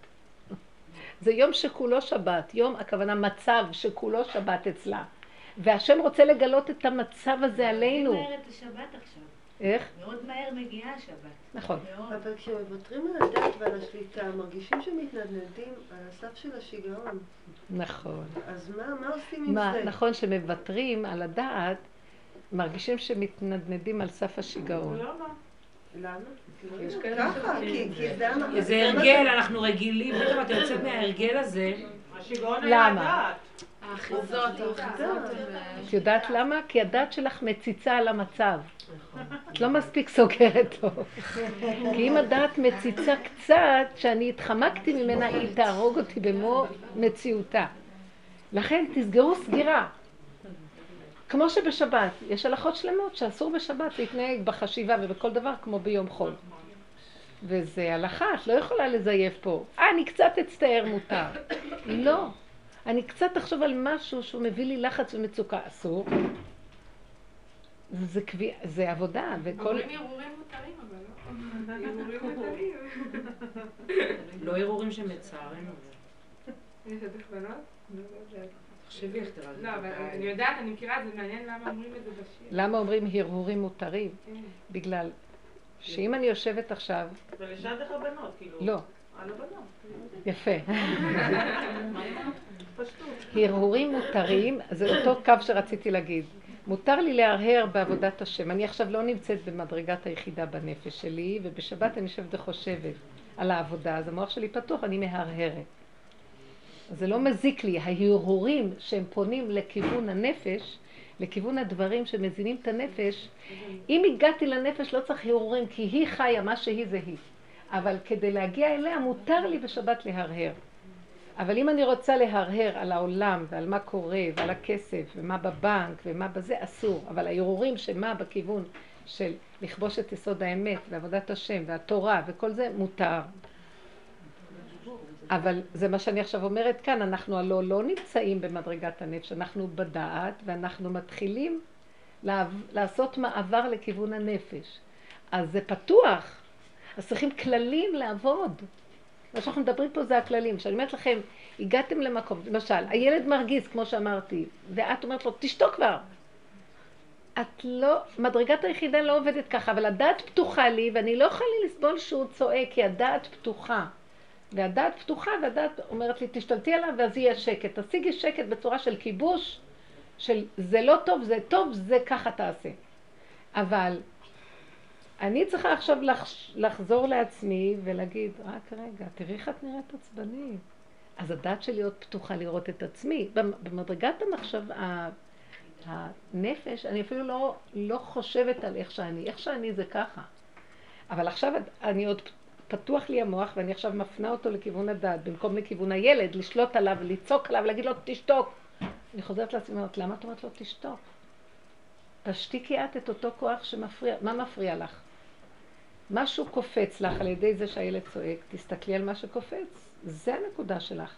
זה יום שכולו שבת, יום הכוונה מצב שכולו שבת אצלה. והשם רוצה לגלות את המצב הזה עלינו.
מאוד מהר את השבת עכשיו.
איך?
מאוד מהר מגיעה השבת.
נכון.
מאוד.
אבל כשמוותרים על הדת ועל השליטה, מרגישים שמתנדנדים על הסף של השיגעון.
נכון.
אז מה, מה עושים עם
מה,
זה?
נכון שמוותרים על הדעת, מרגישים שמתנדנדים על סף השיגעון.
למה?
למה? זה
הרגל, אנחנו רגילים, פתאום אתה יוצא מההרגל הזה,
השיגעון
למה?
היה הדעת.
האחיזות, האחיזות.
את יודעת למה? כי הדת שלך מציצה על המצב. את לא מספיק סוגרת טוב. כי אם הדת מציצה קצת, שאני התחמקתי ממנה, היא תהרוג אותי במו מציאותה. לכן תסגרו סגירה. כמו שבשבת, יש הלכות שלמות שאסור בשבת להתנהג בחשיבה ובכל דבר כמו ביום חול. וזה הלכה, את לא יכולה לזייף פה. אה, אני קצת אצטער מותר. לא. אני קצת אחשוב על משהו שהוא מביא לי לחץ ומצוקה. אסור. זה, קביע, זה עבודה, וכל...
אומרים הרהורים מותרים, אבל לא. הרהורים מותרים.
לא הרהורים שמצערים.
יש עוד הכוונות? לא.
תחשבי איך תראה.
לא, אבל אני יודעת, אני מכירה, זה מעניין למה אומרים את זה בשיר.
למה אומרים הרהורים מותרים?
כן.
בגלל שאם אני יושבת עכשיו...
ולשד איך הבנות, כאילו.
לא,
על הבנות.
יפה. [laughs] הרהורים מותרים, זה אותו קו שרציתי להגיד. מותר לי להרהר בעבודת השם. אני עכשיו לא נמצאת במדרגת היחידה בנפש שלי, ובשבת אני יושבת וחושבת על העבודה, אז המוח שלי פתוח, אני מהרהרת. זה לא מזיק לי, ההרהורים שהם פונים לכיוון הנפש, לכיוון הדברים שמזינים את הנפש, אם הגעתי לנפש לא צריך הרהורים, כי היא חיה, מה שהיא זה היא. אבל כדי להגיע אליה מותר לי בשבת להרהר. אבל אם אני רוצה להרהר על העולם ועל מה קורה ועל הכסף ומה בבנק ומה בזה, אסור. אבל הערעורים שמה בכיוון של לכבוש את יסוד האמת ועבודת השם והתורה וכל זה, מותר. אבל זה מה שאני עכשיו אומרת כאן, אנחנו הלא לא נמצאים במדרגת הנפש, אנחנו בדעת ואנחנו מתחילים לעשות מעבר לכיוון הנפש. אז זה פתוח, אז צריכים כללים לעבוד. מה שאנחנו מדברים פה זה הכללים. כשאני אומרת לכם, הגעתם למקום, למשל, הילד מרגיז, כמו שאמרתי, ואת אומרת לו, תשתוק כבר. את לא, מדרגת היחידה לא עובדת ככה, אבל הדעת פתוחה לי, ואני לא יכולה לסבול שהוא צועק, כי הדעת פתוחה. והדעת פתוחה, והדעת אומרת לי, תשתלטי עליו, ואז יהיה שקט. תשיגי שקט בצורה של כיבוש, של זה לא טוב, זה טוב, זה ככה תעשה. אבל אני צריכה עכשיו לחש, לחזור לעצמי ולהגיד, רק רגע, תראי איך את נראית עצבנית. אז הדעת שלי עוד פתוחה לראות את עצמי. במ- במדרגת המחשב, הנפש, אני אפילו לא, לא חושבת על איך שאני. איך שאני זה ככה. אבל עכשיו אני עוד פתוח לי המוח ואני עכשיו מפנה אותו לכיוון הדעת, במקום לכיוון הילד, לשלוט עליו, לצעוק עליו, להגיד לו תשתוק. אני חוזרת לעצמי, אומרת, למה את אומרת לו תשתוק? תשתיקי את את אותו כוח שמפריע, מה מפריע לך? משהו קופץ לך על ידי זה שהילד צועק, תסתכלי על מה שקופץ, זה הנקודה שלך.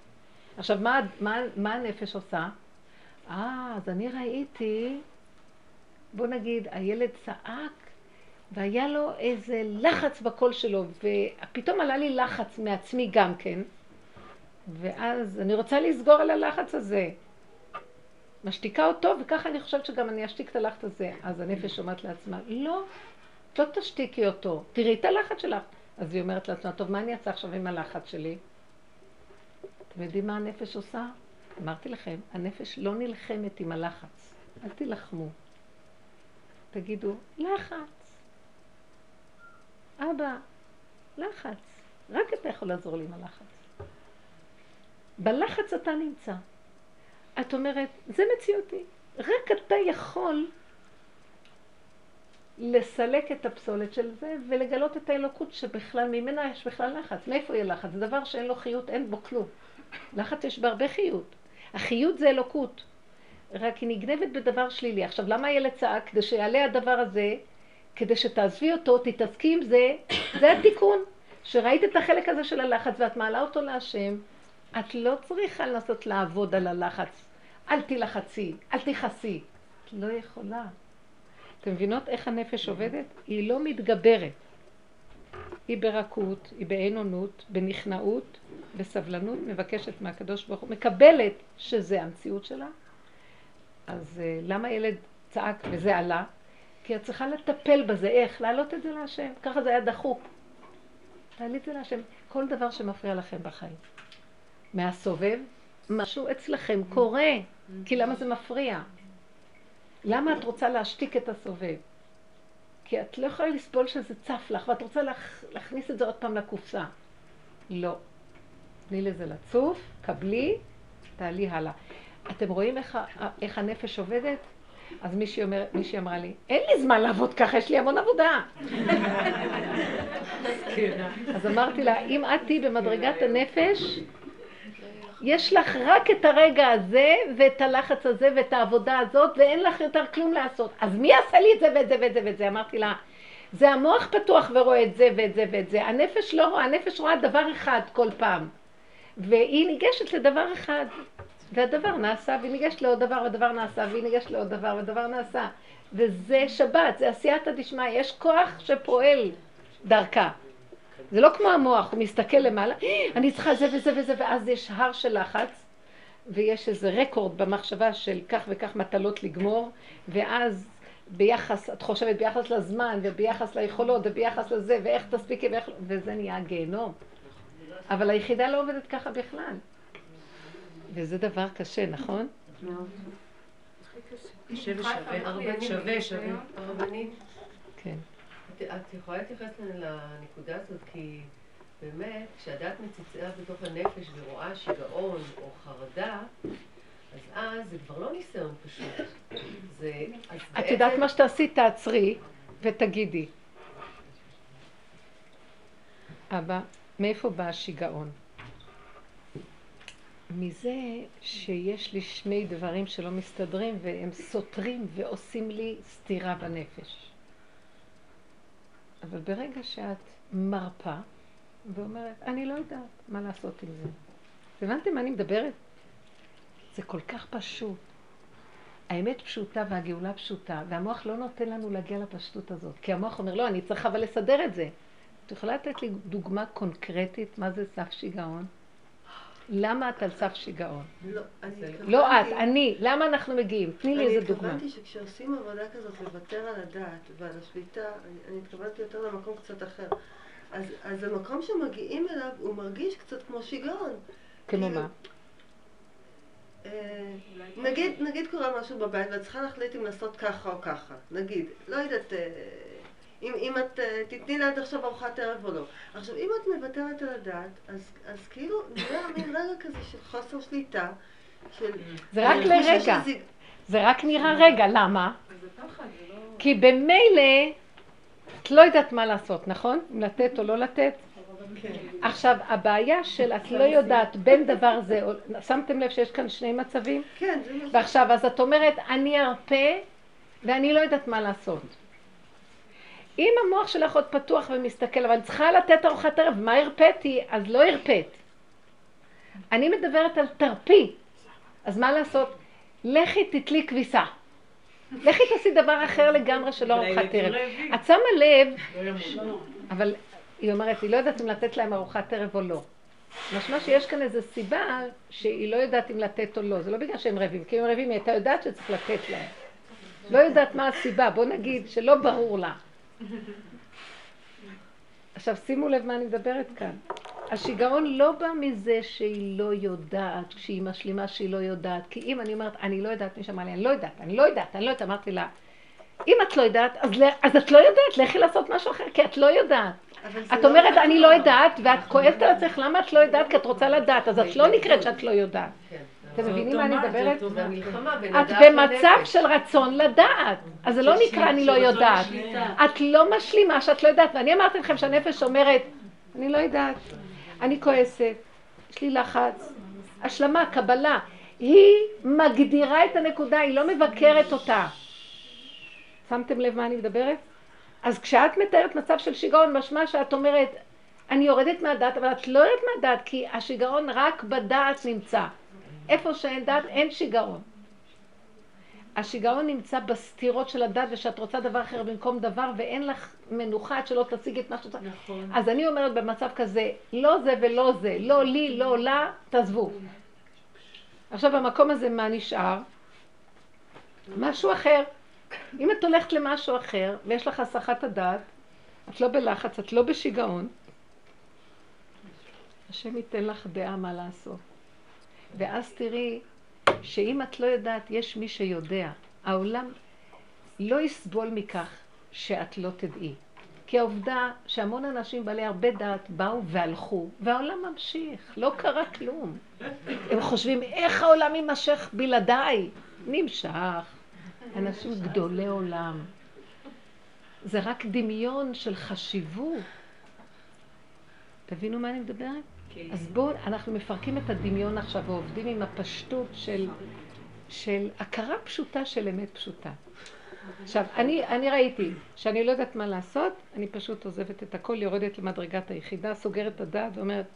עכשיו, מה, מה, מה הנפש עושה? אה, אז אני ראיתי, בוא נגיד, הילד צעק, והיה לו איזה לחץ בקול שלו, ופתאום עלה לי לחץ מעצמי גם כן, ואז אני רוצה לסגור על הלחץ הזה. משתיקה אותו, וככה אני חושבת שגם אני אשתיק את הלחץ הזה. אז הנפש אומרת לעצמה, לא, לא תשתיקי אותו, תראי את הלחץ שלך. אז היא אומרת לעצמה, טוב, מה אני אעשה עכשיו עם הלחץ שלי? אתם יודעים מה הנפש עושה? אמרתי לכם, הנפש לא נלחמת עם הלחץ. אל תילחמו. תגידו, לחץ. אבא, לחץ. רק אתה יכול לעזור לי עם הלחץ. בלחץ אתה נמצא. את אומרת, זה מציאותי. רק אתה יכול לסלק את הפסולת של זה ולגלות את האלוקות שבכלל ממנה יש בכלל לחץ. מאיפה יהיה לחץ? זה דבר שאין לו חיות, אין בו כלום. לחץ יש בהרבה חיות. החיות זה אלוקות. רק היא נגנבת בדבר שלילי. עכשיו, למה הילד צעק? כדי שיעלה הדבר הזה, כדי שתעזבי אותו, תתעסקי עם זה, זה התיקון. שראית את החלק הזה של הלחץ ואת מעלה אותו להשם, את לא צריכה לנסות לעבוד על הלחץ. אל תלחצי, אל תכעסי. את לא יכולה. אתם מבינות איך הנפש עובדת? היא לא מתגברת. היא ברכות, היא באין אונות, בנכנעות, בסבלנות, מבקשת מהקדוש ברוך הוא, מקבלת שזה המציאות שלה. אז uh, למה ילד צעק וזה עלה? כי את צריכה לטפל בזה, איך? להעלות את זה להשם. ככה זה היה דחוק. תעלי את זה להשם. כל דבר שמפריע לכם בחיים. מהסובב, משהו אצלכם קורה. כי למה זה מפריע? למה את רוצה להשתיק את הסובב? כי את לא יכולה לסבול שזה צף לך, ואת רוצה להכ... להכניס את זה עוד פעם לקופסה. לא. תני לזה לצוף, קבלי, תעלי הלאה. אתם רואים איך, איך הנפש עובדת? אז מישהי, אומר, מישהי אמרה לי, אין לי זמן לעבוד ככה, יש לי המון עבודה. אז אמרתי לה, אם את תהיי במדרגת הנפש, יש לך רק את הרגע הזה, ואת הלחץ הזה, ואת העבודה הזאת, ואין לך יותר כלום לעשות. אז מי יעשה לי את זה ואת זה ואת זה ואת זה? אמרתי לה, זה המוח פתוח ורואה את זה ואת זה ואת זה. הנפש לא רואה, הנפש רואה דבר אחד כל פעם. והיא ניגשת לדבר אחד, והדבר נעשה, והיא ניגשת לעוד דבר, ודבר נעשה, והיא ניגשת לעוד דבר, ודבר נעשה. וזה שבת, זה עשייתא דשמיא, יש כוח שפועל דרכה. זה לא כמו המוח, הוא מסתכל למעלה, אני צריכה זה וזה וזה, ואז יש הר של לחץ, ויש איזה רקורד במחשבה של כך וכך מטלות לגמור, ואז ביחס, את חושבת ביחס לזמן, וביחס ליכולות, וביחס לזה, ואיך תספיקי, ואיך... וזה נהיה גיהנום. אבל היחידה לא עובדת ככה בכלל. וזה דבר קשה, נכון?
שווה שווה, שווה שווה.
הרבנית,
כן.
את יכולה להתייחס לנקודה הזאת, כי באמת, כשהדעת מציצה בתוך הנפש ורואה שיגעון או חרדה, אז אז זה כבר לא ניסיון פשוט. זה...
את יודעת מה שתעשי? תעצרי ותגידי. אבא, מאיפה בא השיגעון? מזה שיש לי שני דברים שלא מסתדרים והם סותרים ועושים לי סתירה בנפש. אבל ברגע שאת מרפה ואומרת, אני לא יודעת מה לעשות עם זה. הבנתם מה אני מדברת? זה כל כך פשוט. האמת פשוטה והגאולה פשוטה, והמוח לא נותן לנו להגיע לפשטות הזאת. כי המוח אומר, לא, אני צריך אבל לסדר את זה. את יכולה לתת לי דוגמה קונקרטית מה זה סף שיגעון? למה את על סף שיגעון?
לא, אני התכוונתי...
לא את, אני. למה אנחנו מגיעים? תני לי איזה דוגמה.
אני התכוונתי שכשעושים עבודה כזאת לוותר על הדעת ועל השליטה, אני, התכוונתי יותר למקום קצת אחר. אז, אז המקום שמגיעים אליו, הוא מרגיש קצת כמו שיגעון.
כמו
כאילו,
מה?
אה, נגיד, נגיד קורה משהו בבית ואת צריכה להחליט אם לעשות ככה או ככה. נגיד, לא יודעת, אה, אם, אם את אה, תתני לה עד עכשיו ארוחת ערב או לא. עכשיו, אם את מוותרת על הדעת, אז, אז כאילו נראה מין רגע כזה של חוסר שליטה. של...
זה רק לרגע. זה רק נראה רגע, למה? כי במילא את לא יודעת מה לעשות, נכון? אם לתת או לא לתת. עכשיו, הבעיה של את לא יודעת בין דבר זה, שמתם לב שיש כאן שני מצבים?
כן.
ועכשיו, אז את אומרת, אני ארפה ואני לא יודעת מה לעשות. אם המוח שלך עוד פתוח ומסתכל, אבל צריכה לתת ארוחת ערב, מה הרפאתי? אז לא הרפאת. אני מדברת על תרפי. אז מה לעשות? לכי תתלי כביסה. לכי תעשי דבר אחר לגמרי שלא ארוחת ערב. את שמה לב, אבל היא אומרת, היא לא יודעת אם לתת להם ארוחת ערב או לא. משמע שיש כאן איזו סיבה שהיא לא יודעת אם לתת או לא. זה לא בגלל שהם רבים, כי אם הם רבים היא הייתה יודעת שצריך לתת להם. לא יודעת מה הסיבה, בוא נגיד שלא ברור לה. [laughs] עכשיו שימו לב מה אני מדברת כאן. השיגעון לא בא מזה שהיא לא יודעת, כשהיא משלימה שהיא לא יודעת. כי אם אני אומרת, אני לא יודעת, מי שאמר לי, אני לא יודעת, אני לא יודעת, אני לא יודעת, אמרתי לה, אם את לא יודעת, אז, אז את לא יודעת, לכי לעשות משהו אחר, כי את לא יודעת. את
לא
אומרת, אני לא יודעת, ואת כועסת על עצמך, למה את לא יודעת? כי את רוצה לדעת, אז את לא נקראת שאת לא יודעת. אתם מבינים מה אני מדברת? את במצב. של רצון לדעת, אז זה לא נקרא אני לא יודעת. את לא משלימה שאת לא יודעת, ואני אמרתי לכם שהנפש אומרת, אני לא יודעת, אני כועסת, יש לי לחץ, השלמה, קבלה. היא מגדירה את הנקודה, היא לא מבקרת אותה. שמתם לב מה אני מדברת? אז כשאת מתארת מצב של שיגעון, משמע שאת אומרת, אני יורדת מהדעת, אבל את לא יורדת מהדעת, כי השיגעון רק בדעת נמצא. איפה שאין דעת, אין שיגעון. השיגעון נמצא בסתירות של הדעת, ושאת רוצה דבר אחר במקום דבר, ואין לך מנוחה עד שלא תשיג את מה שאת רוצה.
נכון.
אז אני אומרת במצב כזה, לא זה ולא זה, לא לי, לא לה, תעזבו. עכשיו במקום הזה מה נשאר? משהו אחר. אם את הולכת למשהו אחר, ויש לך הסחת הדעת, את לא בלחץ, את לא בשיגעון, השם ייתן לך דעה מה לעשות. ואז תראי שאם את לא יודעת, יש מי שיודע. העולם לא יסבול מכך שאת לא תדעי. כי העובדה שהמון אנשים בעלי הרבה דעת באו והלכו, והעולם ממשיך, לא קרה כלום. הם חושבים, איך העולם יימשך בלעדיי? נמשך. אנשים גדולי עולם. זה רק דמיון של חשיבות. תבינו מה אני מדברת? אז בואו, אנחנו מפרקים את הדמיון עכשיו ועובדים עם הפשטות של, של הכרה פשוטה של אמת פשוטה. עכשיו, אני, אני ראיתי שאני לא יודעת מה לעשות, אני פשוט עוזבת את הכל, יורדת למדרגת היחידה, סוגרת את הדעת ואומרת,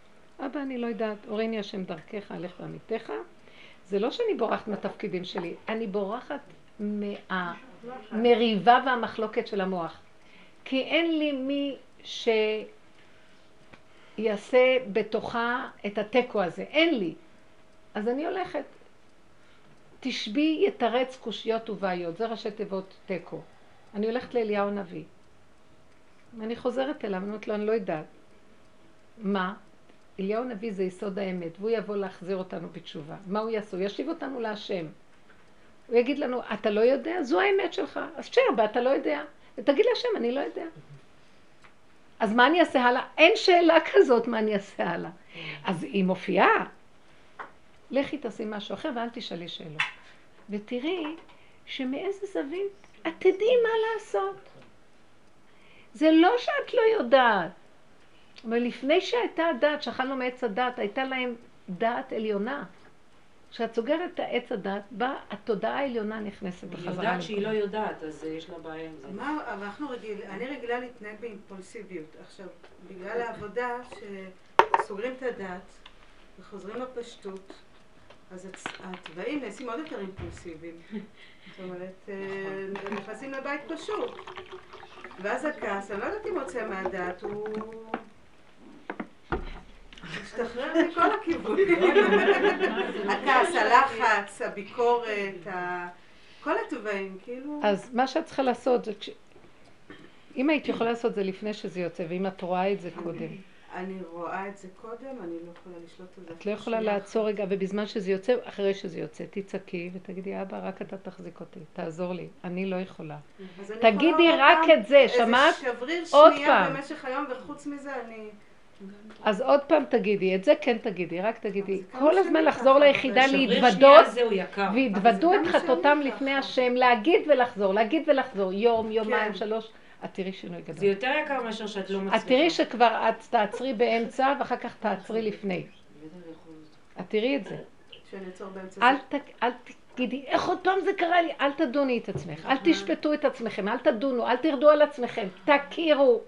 אבא, אני לא יודעת, הורני השם דרכך, הלך ועמיתך. זה לא שאני בורחת מהתפקידים שלי, אני בורחת מהמריבה והמחלוקת של המוח. כי אין לי מי ש... יעשה בתוכה את התיקו הזה. אין לי. אז אני הולכת. תשבי יתרץ קושיות ובעיות. זה ראשי תיבות תיקו. אני הולכת לאליהו הנביא. אני חוזרת אליו, אני אומרת לו, אני לא יודעת. מה? אליהו הנביא זה יסוד האמת, והוא יבוא להחזיר אותנו בתשובה. מה הוא יעשו? ישיב אותנו להשם. הוא יגיד לנו, אתה לא יודע? זו האמת שלך. אז תשאר בה, אתה לא יודע. ותגיד להשם, אני לא יודע. אז מה אני אעשה הלאה? אין שאלה כזאת מה אני אעשה הלאה. אז היא מופיעה. לכי תעשי משהו אחר ואל תשאלי שאלות. ותראי שמאיזה זווית את תדעי מה לעשות. זה לא שאת לא יודעת. אבל לפני שהייתה הדת, שאכלנו מעץ הדת, הייתה להם דעת עליונה. כשאת סוגרת את העץ הדת, באה התודעה העליונה נכנסת
היא
בחזרה.
יודעת שהיא לא. יודעת, אז אה, יש לה בעיה עם זה.
מה, אבל אנחנו רגיל, אני רגילה להתנהג באימפולסיביות. עכשיו, בגלל העבודה שסוגרים את הדת וחוזרים לפשטות, אז התוואים נעשים עוד יותר אימפולסיביים. זאת אומרת, אה, הם נכנסים לבית פשוט. ואז הכעס, אני לא יודעת אם הוא יוצא מהדת, הוא... משתחרר מכל הכיוונים. הכעס, הלחץ, הביקורת, כל התוואים, כאילו...
אז מה שאת צריכה לעשות זה כש... אם היית יכולה לעשות זה לפני שזה יוצא, ואם את רואה את זה קודם.
אני רואה את זה קודם, אני לא יכולה לשלוט על זה.
את לא יכולה לעצור רגע, ובזמן שזה יוצא, אחרי שזה יוצא, תצעקי ותגידי, אבא, רק אתה תחזיק אותי, תעזור לי, אני לא יכולה. תגידי
עוד
רק
פעם
את זה, שמעת?
איזה שבריר
עוד
שנייה
פעם.
במשך היום, וחוץ מזה אני...
אז עוד פעם תגידי, את זה כן תגידי, רק תגידי. כל הזמן לחזור ליחידה, להתוודות. והתוודו את
זה
חטאותם לפני. השם, להגיד ולחזור, להגיד ולחזור, יום, יומיים,
כן.
שלוש, את תראי שינוי
זה
גדול.
יותר יקר מאשר שאת לא מצליחה.
את תראי שכבר את תעצרי באמצע, ואחר כך תעצרי לפני. את תראי את זה. אל,
זה.
ת, אל תגידי, איך עוד פעם זה קרה לי? אל תדוני את עצמך, אל תשפטו את עצמכם, אל תדונו, אל תרדו על עצמכם, תכירו.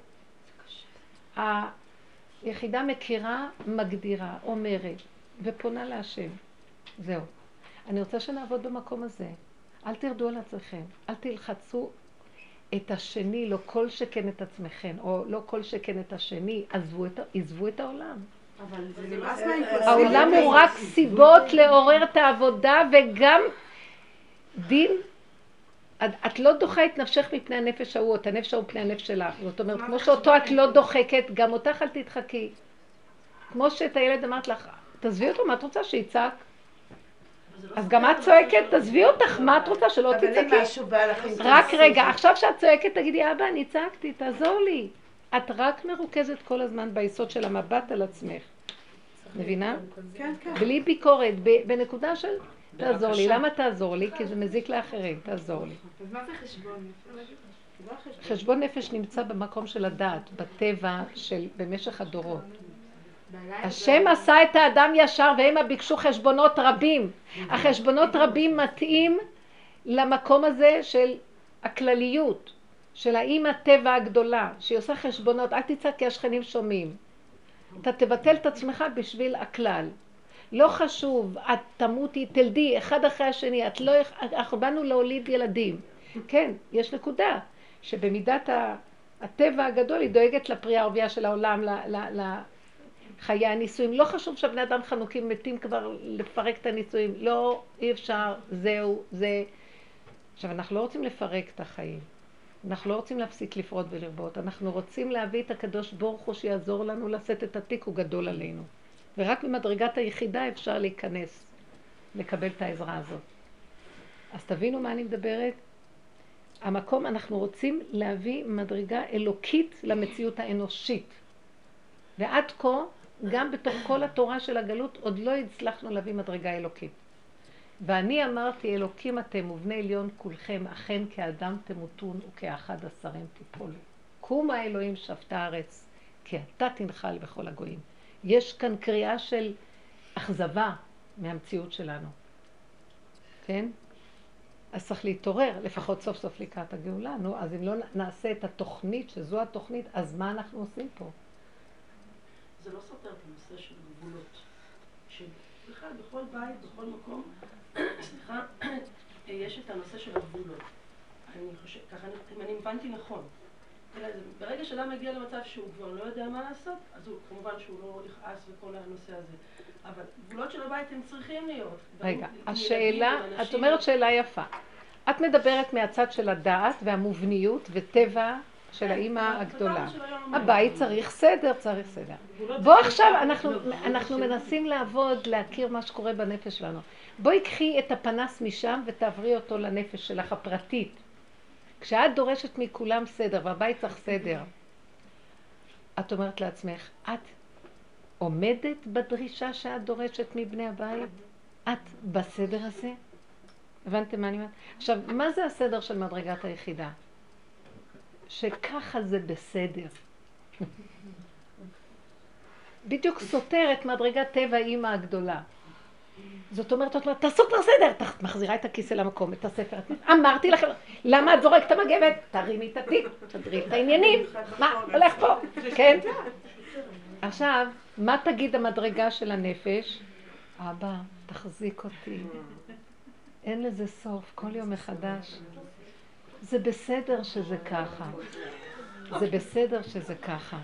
היחידה מכירה, מגדירה, אומרת, ופונה להשם. זהו. אני רוצה שנעבוד במקום הזה. אל תרדו על עצמכם, אל תלחצו את השני, לא כל שכן את עצמכם, או לא כל שכן את השני, עזבו את, עזבו את העולם.
מהאימפולסיביות.
העולם הוא רק סיבות לעורר את העבודה וגם דין. את, את לא דוחה את נפשך מפני הנפש ההוא, את הנפש ההוא מפני הנפש שלך. זאת אומרת, כמו שאותו? את לא דוחקת, גם אותך אל תדחקי. כמו שאת הילד אמרת לך, תעזבי אותו, מה את רוצה שיצעק?
לא
אז גם את צועקת, תעזבי אותך, מה את רוצה שלא תצעקי? רק. רגע, עכשיו שאת צועקת, תגידי, אבא, אני צעקתי, תעזור לי. את רק מרוכזת כל הזמן ביסוד של המבט על עצמך. מבינה?
כן, כן.
בלי ביקורת, בנקודה של תעזור לי. למה תעזור לי? כי זה מזיק לאחרים, תעזור לי.
אז מה זה חשבון נפש? לא חשבון.
חשבון נפש נמצא במקום של הדעת, בטבע של במשך הדורות. השם עשה את האדם ישר והמה ביקשו חשבונות רבים. החשבונות רבים מתאים למקום הזה של הכלליות, של האימא טבע הגדולה, שהיא עושה חשבונות, אל תצעק כי השכנים שומעים. אתה תבטל את עצמך בשביל הכלל. לא חשוב, את תמותי, תלדי, אחד אחרי השני, את לא, אנחנו באנו להוליד ילדים. כן, יש נקודה, שבמידת ה- הטבע הגדול היא דואגת לפרי הערבייה של העולם, לחיי הנישואים. לא חשוב שהבני אדם חנוקים מתים כבר לפרק את הנישואים. לא, אי אפשר, זהו, זה... עכשיו, אנחנו לא רוצים לפרק את החיים. אנחנו לא רוצים להפסיק לפרוט ולרבות. אנחנו רוצים להביא את הקדוש ברוך הוא שיעזור לנו לשאת את התיק, הוא גדול עלינו. ורק במדרגת היחידה אפשר להיכנס, לקבל את העזרה הזאת. אז תבינו מה אני מדברת? המקום, אנחנו רוצים להביא מדרגה אלוקית למציאות האנושית. ועד כה, גם בתוך כל התורה של הגלות, עוד לא הצלחנו להביא מדרגה אלוקית. ואני אמרתי, אלוקים אתם ובני עליון כולכם, אכן כאדם תמותון וכאחד השרים תיפולו. קום האלוהים שפטה הארץ, כי אתה תנחל בכל הגויים. יש כאן קריאה של אכזבה מהמציאות שלנו, כן? אז צריך להתעורר, לפחות סוף סוף לקראת הגאולה. נו, אז אם לא נעשה את התוכנית, שזו התוכנית, אז מה אנחנו עושים פה?
זה לא סותר את הנושא של גבולות. שבכלל, בכל בית, בכל מקום, [coughs] סליחה, [coughs] יש את הנושא של הגבולות. אני חושבת, ככה, אם אני הבנתי נכון. ברגע שאדם מגיע למצב שהוא כבר לא יודע מה לעשות, אז הוא, כמובן שהוא לא יכעס וכל הנושא הזה. אבל גבולות של הבית הם צריכים להיות.
רגע, השאלה, את. אומרת שאלה יפה. את מדברת מהצד של הדעת והמובניות וטבע של האימא
כן,
הגדולה. הבית צריך סדר, צריך סדר. בוא עכשיו, אנחנו, מנסים לעבוד, להכיר מה שקורה בנפש שלנו. בואי קחי את הפנס משם ותעברי אותו לנפש שלך הפרטית. כשאת דורשת מכולם סדר, והבית צריך סדר, את אומרת לעצמך, את עומדת בדרישה שאת דורשת מבני הבית? את בסדר הזה? הבנתם מה אני אומרת? עכשיו, מה זה הסדר של מדרגת היחידה? שככה זה בסדר. בדיוק סותר את מדרגת טבע אימא הגדולה. זאת אומרת, את אומרת, תעשו כבר סדר, את מחזירה את הכיסא למקום, את הספר. אמרתי לכם, למה את זורקת את המגבת? תרימי את התיק, תדרי את העניינים. מה, הולך פה, כן? עכשיו, מה תגיד המדרגה של הנפש? אבא, תחזיק אותי. אין לזה סוף, כל יום מחדש. זה בסדר שזה ככה. זה בסדר שזה ככה.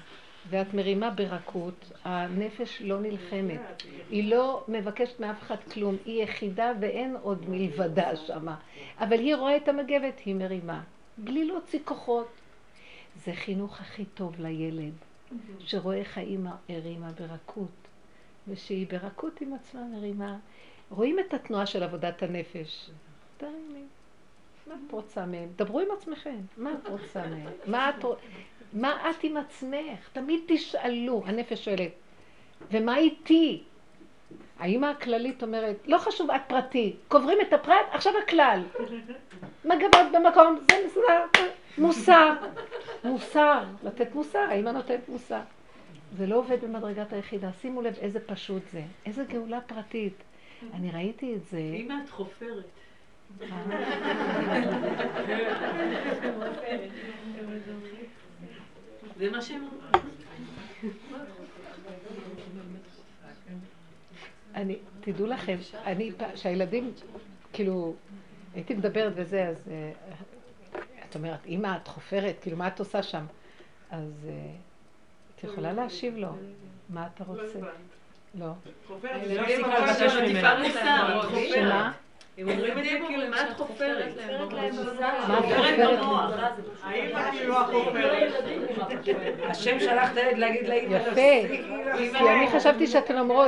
ואת מרימה ברכות, הנפש לא נלחמת. היא לא מבקשת מאף אחד כלום, היא יחידה ואין עוד מלבדה שמה. אבל היא רואה את המגבת, היא מרימה. בלי להוציא כוחות. זה חינוך הכי טוב לילד, שרואה איך האימא הרימה ברכות, ושהיא ברכות עם עצמה מרימה. רואים את התנועה של עבודת הנפש. תרימי. מה את רוצה מהם? דברו עם עצמכם. מה את רוצה מהם? מה את, רוצ- מה את עם עצמך? תמיד תשאלו, הנפש שואלת. ומה איתי? האמא הכללית אומרת, לא חשוב, את פרטי. קוברים את הפרט, עכשיו הכלל. [laughs] מגבות במקום, זה מסודר. מוסר. מוסר. לתת מוסר, האמא נותנת מוסר. זה לא עובד במדרגת היחידה. שימו לב איזה פשוט זה. איזה גאולה פרטית. אני ראיתי את זה.
אמא, את חופרת. [laughs] [laughs] זה מה שהם אומרים.
אני, תדעו לכם, אני, שהילדים, כאילו, הייתי מדברת וזה, אז אה, את אומרת, אמא, את חופרת, כאילו, מה את עושה שם? אז אה, את יכולה להשיב לו, מה אתה רוצה? לא.
חופרת,
אני לא
לא?
הם אומרים את זה כאילו, מה את חופרת?
חופרת להם במוח.
מה את חופרת?
האמא כאילו החופרת.
השם שלח את הילד להגיד לאמא
יפה. כי אני חשבתי שאתן אומרות,